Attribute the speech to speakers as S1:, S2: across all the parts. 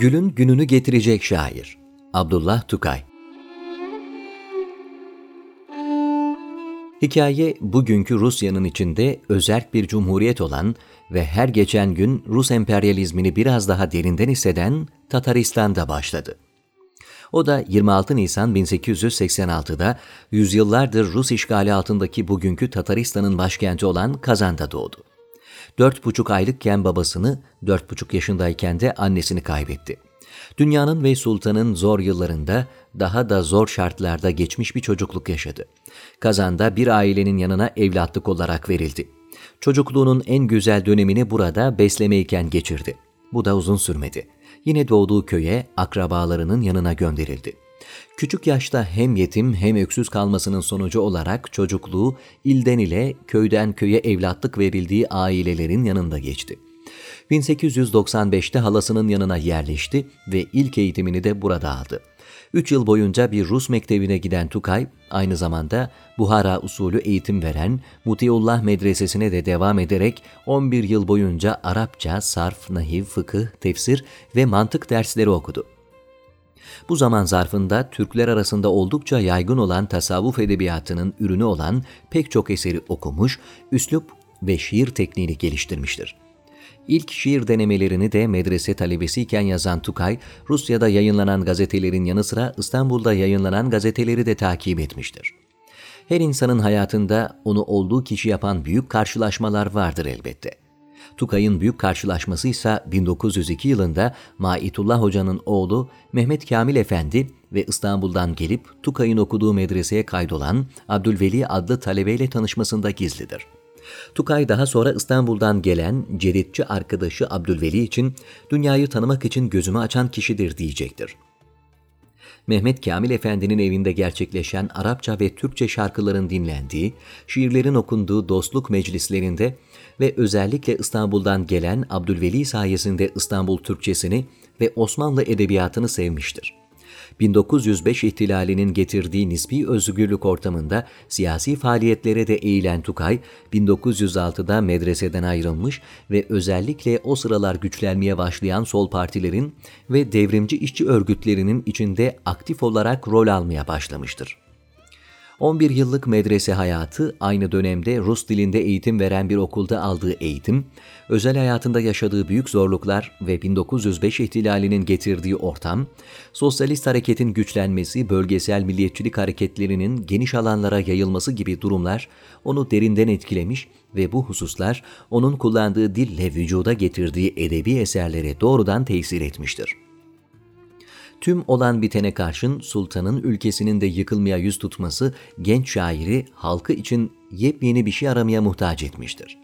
S1: Gülün gününü getirecek şair Abdullah Tukay Hikaye bugünkü Rusya'nın içinde özerk bir cumhuriyet olan ve her geçen gün Rus emperyalizmini biraz daha derinden hisseden Tataristan'da başladı. O da 26 Nisan 1886'da yüzyıllardır Rus işgali altındaki bugünkü Tataristan'ın başkenti olan Kazan'da doğdu. Dört buçuk aylıkken babasını, dört buçuk yaşındayken de annesini kaybetti. Dünyanın ve sultanın zor yıllarında daha da zor şartlarda geçmiş bir çocukluk yaşadı. Kazan'da bir ailenin yanına evlatlık olarak verildi. Çocukluğunun en güzel dönemini burada beslemeyken geçirdi. Bu da uzun sürmedi. Yine doğduğu köye akrabalarının yanına gönderildi. Küçük yaşta hem yetim hem öksüz kalmasının sonucu olarak çocukluğu ilden ile köyden köye evlatlık verildiği ailelerin yanında geçti. 1895'te halasının yanına yerleşti ve ilk eğitimini de burada aldı. Üç yıl boyunca bir Rus mektebine giden Tukay, aynı zamanda Buhara usulü eğitim veren Mutiullah Medresesi'ne de devam ederek 11 yıl boyunca Arapça, sarf, nahiv, fıkıh, tefsir ve mantık dersleri okudu. Bu zaman zarfında Türkler arasında oldukça yaygın olan tasavvuf edebiyatının ürünü olan pek çok eseri okumuş, üslup ve şiir tekniğini geliştirmiştir. İlk şiir denemelerini de medrese talebesiyken yazan Tukay, Rusya'da yayınlanan gazetelerin yanı sıra İstanbul'da yayınlanan gazeteleri de takip etmiştir. Her insanın hayatında onu olduğu kişi yapan büyük karşılaşmalar vardır elbette. Tukay'ın büyük karşılaşması ise 1902 yılında Maitullah Hoca'nın oğlu Mehmet Kamil Efendi ve İstanbul'dan gelip Tukay'ın okuduğu medreseye kaydolan Abdülveli adlı talebeyle tanışmasında gizlidir. Tukay daha sonra İstanbul'dan gelen ceritçi arkadaşı Abdülveli için dünyayı tanımak için gözümü açan kişidir diyecektir. Mehmet Kamil Efendi'nin evinde gerçekleşen Arapça ve Türkçe şarkıların dinlendiği, şiirlerin okunduğu dostluk meclislerinde ve özellikle İstanbul'dan gelen Abdülveli sayesinde İstanbul Türkçesini ve Osmanlı edebiyatını sevmiştir. 1905 ihtilalinin getirdiği nispi özgürlük ortamında siyasi faaliyetlere de eğilen Tukay, 1906'da medreseden ayrılmış ve özellikle o sıralar güçlenmeye başlayan sol partilerin ve devrimci işçi örgütlerinin içinde aktif olarak rol almaya başlamıştır. 11 yıllık medrese hayatı aynı dönemde Rus dilinde eğitim veren bir okulda aldığı eğitim, özel hayatında yaşadığı büyük zorluklar ve 1905 ihtilalinin getirdiği ortam, sosyalist hareketin güçlenmesi, bölgesel milliyetçilik hareketlerinin geniş alanlara yayılması gibi durumlar onu derinden etkilemiş ve bu hususlar onun kullandığı dille vücuda getirdiği edebi eserlere doğrudan tesir etmiştir. Tüm olan bitene karşın sultanın ülkesinin de yıkılmaya yüz tutması genç şairi halkı için yepyeni bir şey aramaya muhtaç etmiştir.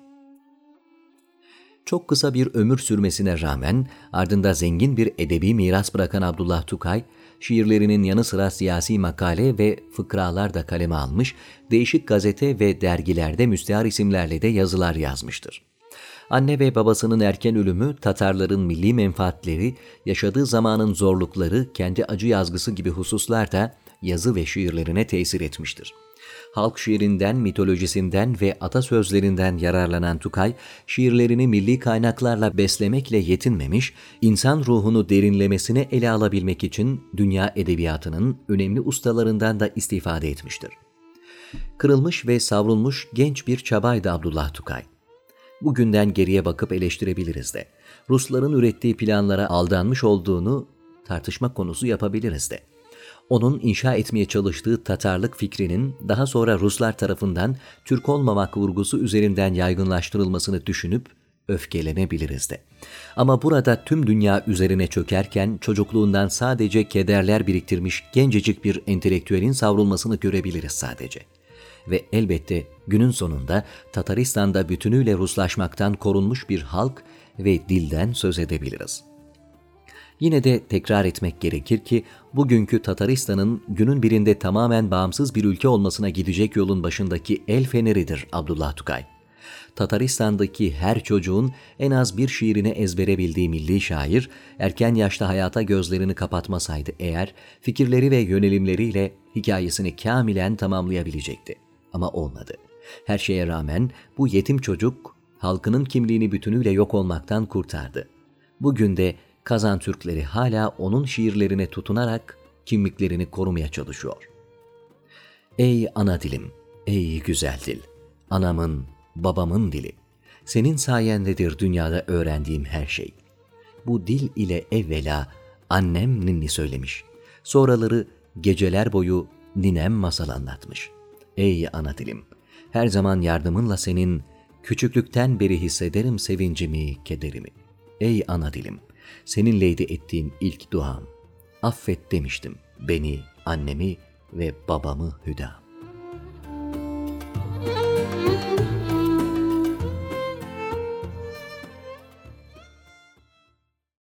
S1: Çok kısa bir ömür sürmesine rağmen ardında zengin bir edebi miras bırakan Abdullah Tukay, şiirlerinin yanı sıra siyasi makale ve fıkralar da kaleme almış, değişik gazete ve dergilerde müstehar isimlerle de yazılar yazmıştır. Anne ve babasının erken ölümü, Tatarların milli menfaatleri, yaşadığı zamanın zorlukları, kendi acı yazgısı gibi hususlar da yazı ve şiirlerine tesir etmiştir. Halk şiirinden, mitolojisinden ve atasözlerinden yararlanan Tukay, şiirlerini milli kaynaklarla beslemekle yetinmemiş, insan ruhunu derinlemesine ele alabilmek için dünya edebiyatının önemli ustalarından da istifade etmiştir. Kırılmış ve savrulmuş genç bir çabaydı Abdullah Tukay. Bugünden geriye bakıp eleştirebiliriz de. Rusların ürettiği planlara aldanmış olduğunu tartışma konusu yapabiliriz de. Onun inşa etmeye çalıştığı Tatarlık fikrinin daha sonra Ruslar tarafından Türk olmamak vurgusu üzerinden yaygınlaştırılmasını düşünüp öfkelenebiliriz de. Ama burada tüm dünya üzerine çökerken çocukluğundan sadece kederler biriktirmiş gencecik bir entelektüelin savrulmasını görebiliriz sadece.'' Ve elbette günün sonunda Tataristan'da bütünüyle Ruslaşmaktan korunmuş bir halk ve dilden söz edebiliriz. Yine de tekrar etmek gerekir ki bugünkü Tataristan'ın günün birinde tamamen bağımsız bir ülke olmasına gidecek yolun başındaki el feneridir Abdullah Tukay. Tataristan'daki her çocuğun en az bir şiirini ezbere bildiği milli şair, erken yaşta hayata gözlerini kapatmasaydı eğer, fikirleri ve yönelimleriyle hikayesini kamilen tamamlayabilecekti ama olmadı. Her şeye rağmen bu yetim çocuk halkının kimliğini bütünüyle yok olmaktan kurtardı. Bugün de Kazan Türkleri hala onun şiirlerine tutunarak kimliklerini korumaya çalışıyor. Ey ana dilim, ey güzel dil, anamın, babamın dili. Senin sayendedir dünyada öğrendiğim her şey. Bu dil ile evvela annem ninni söylemiş. Sonraları geceler boyu ninem masal anlatmış. Ey ana dilim, her zaman yardımınla senin, küçüklükten beri hissederim sevincimi, kederimi. Ey ana dilim, seninleydi ettiğim ilk duam. Affet demiştim beni, annemi ve babamı hüdam.